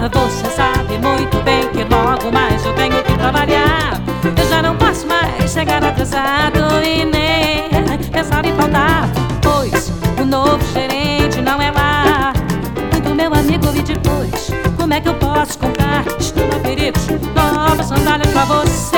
Você sabe muito bem que logo mais eu tenho que trabalhar. Eu já não posso mais chegar atrasado e nem é pensar em faltar. Pois o novo gerente não é lá. Muito meu amigo vi depois. Como é que eu posso comprar? Estou a perigo. Novas sandálias pra você.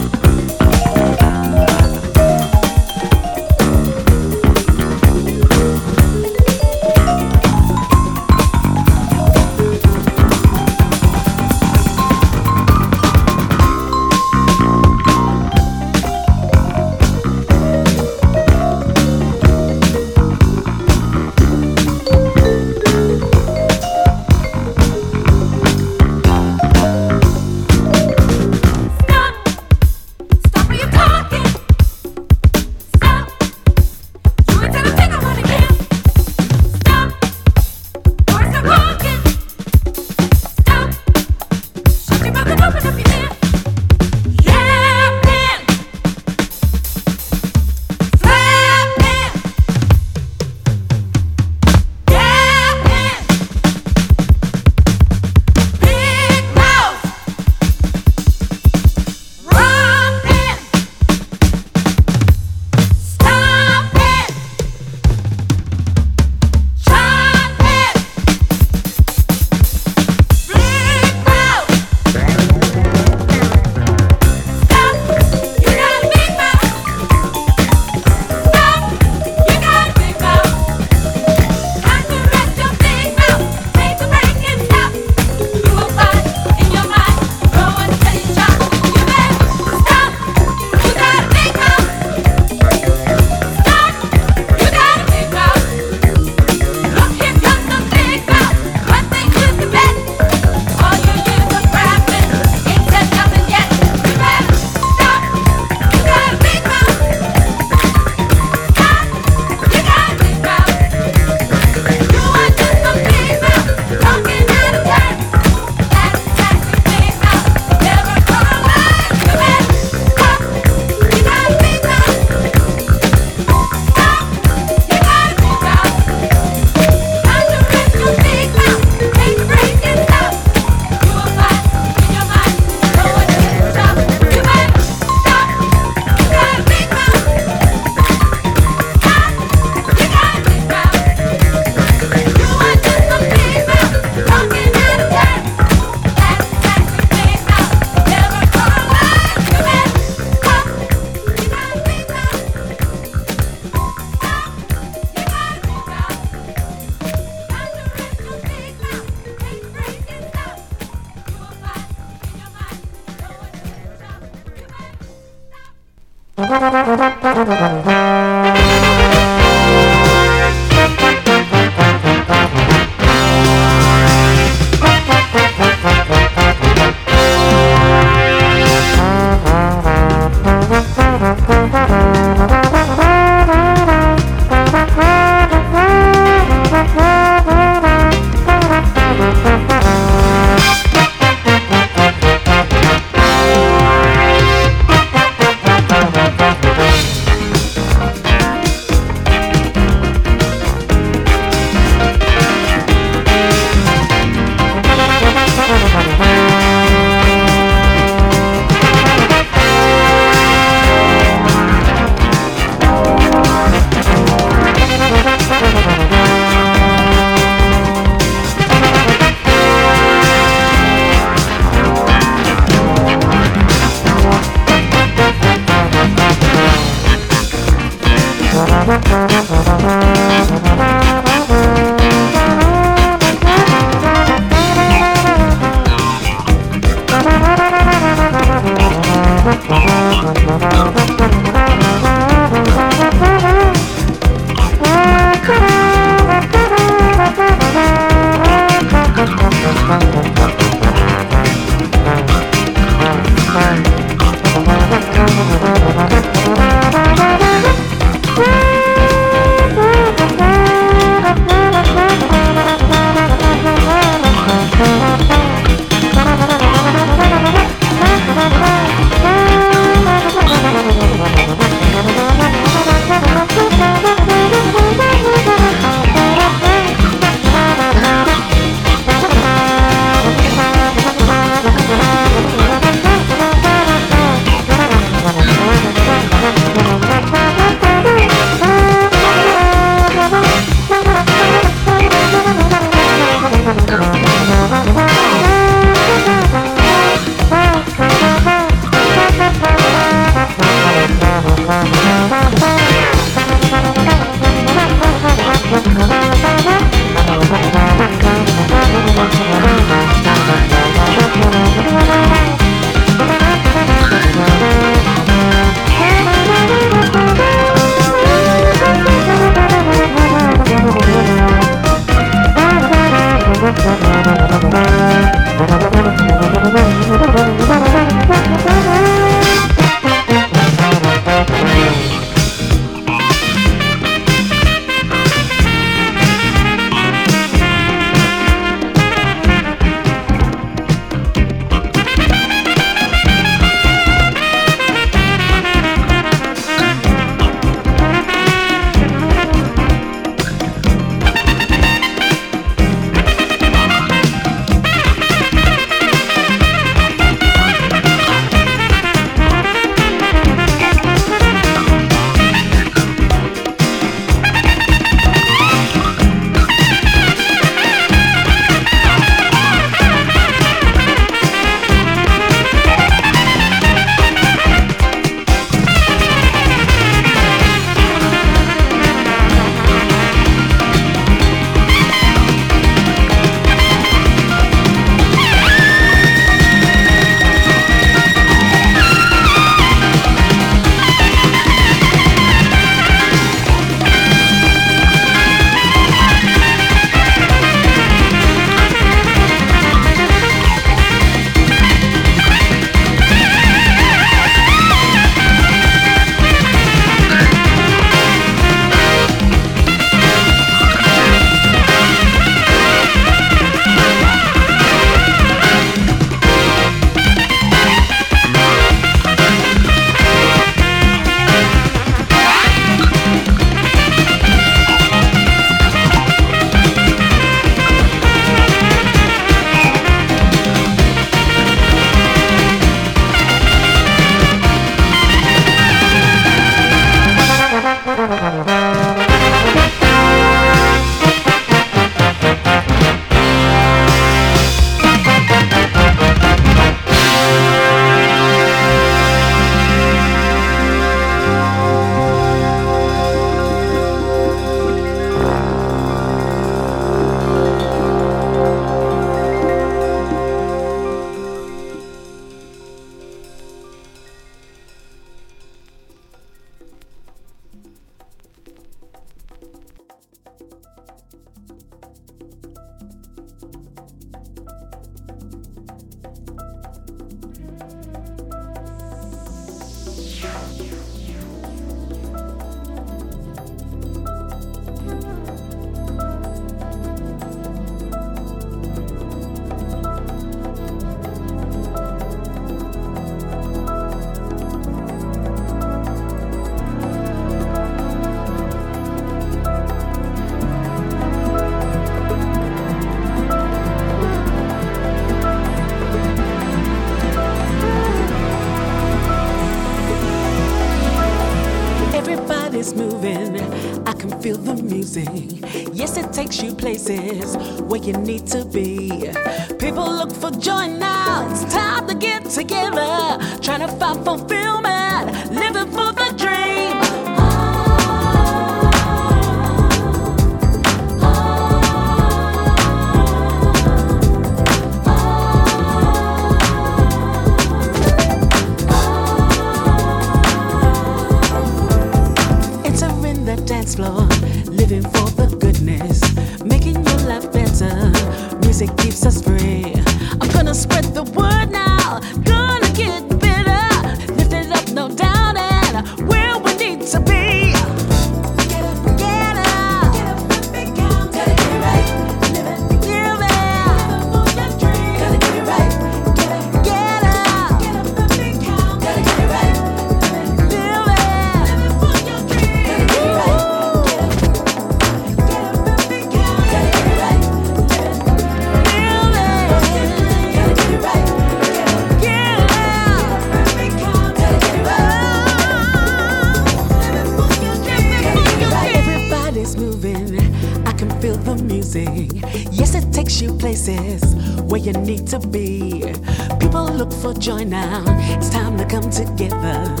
Now, it's time to come together.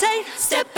rotate, step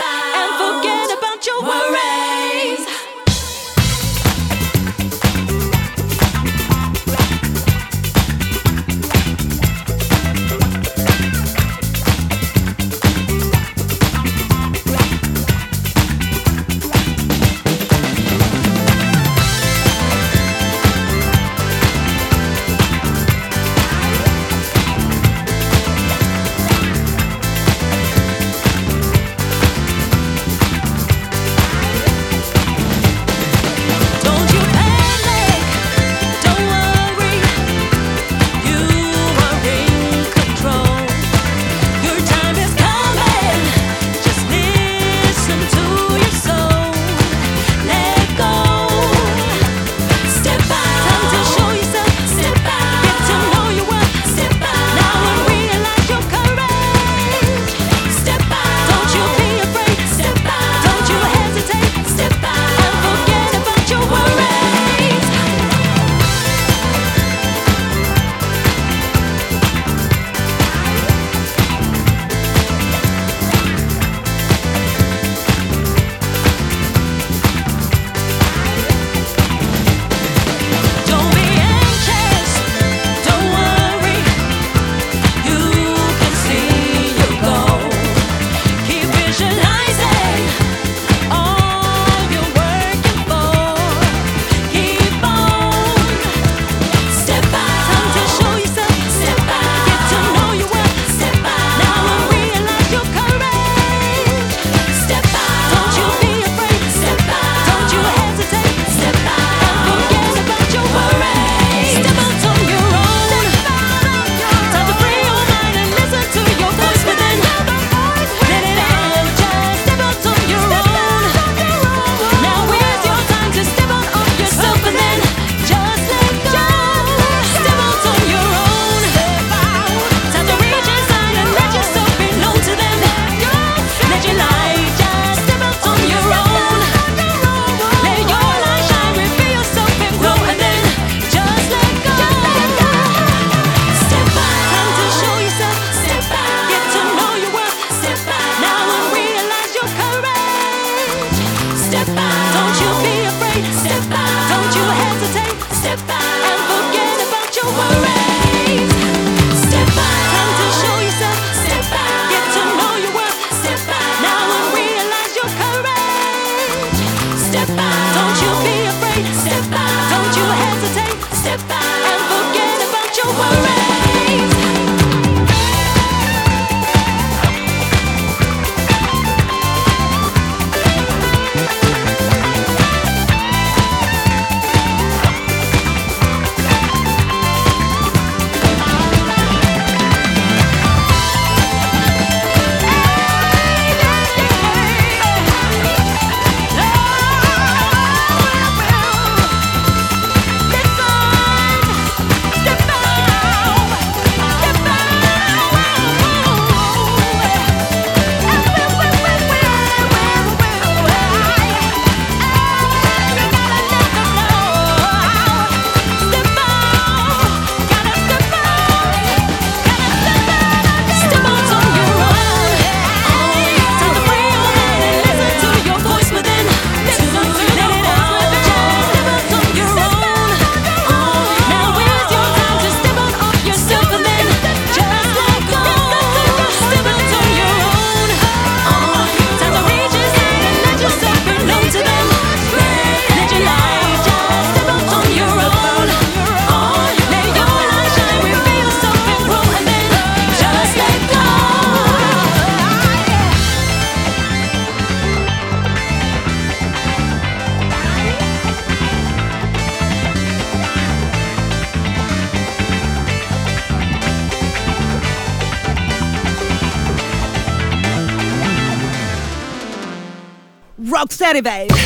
Maribel.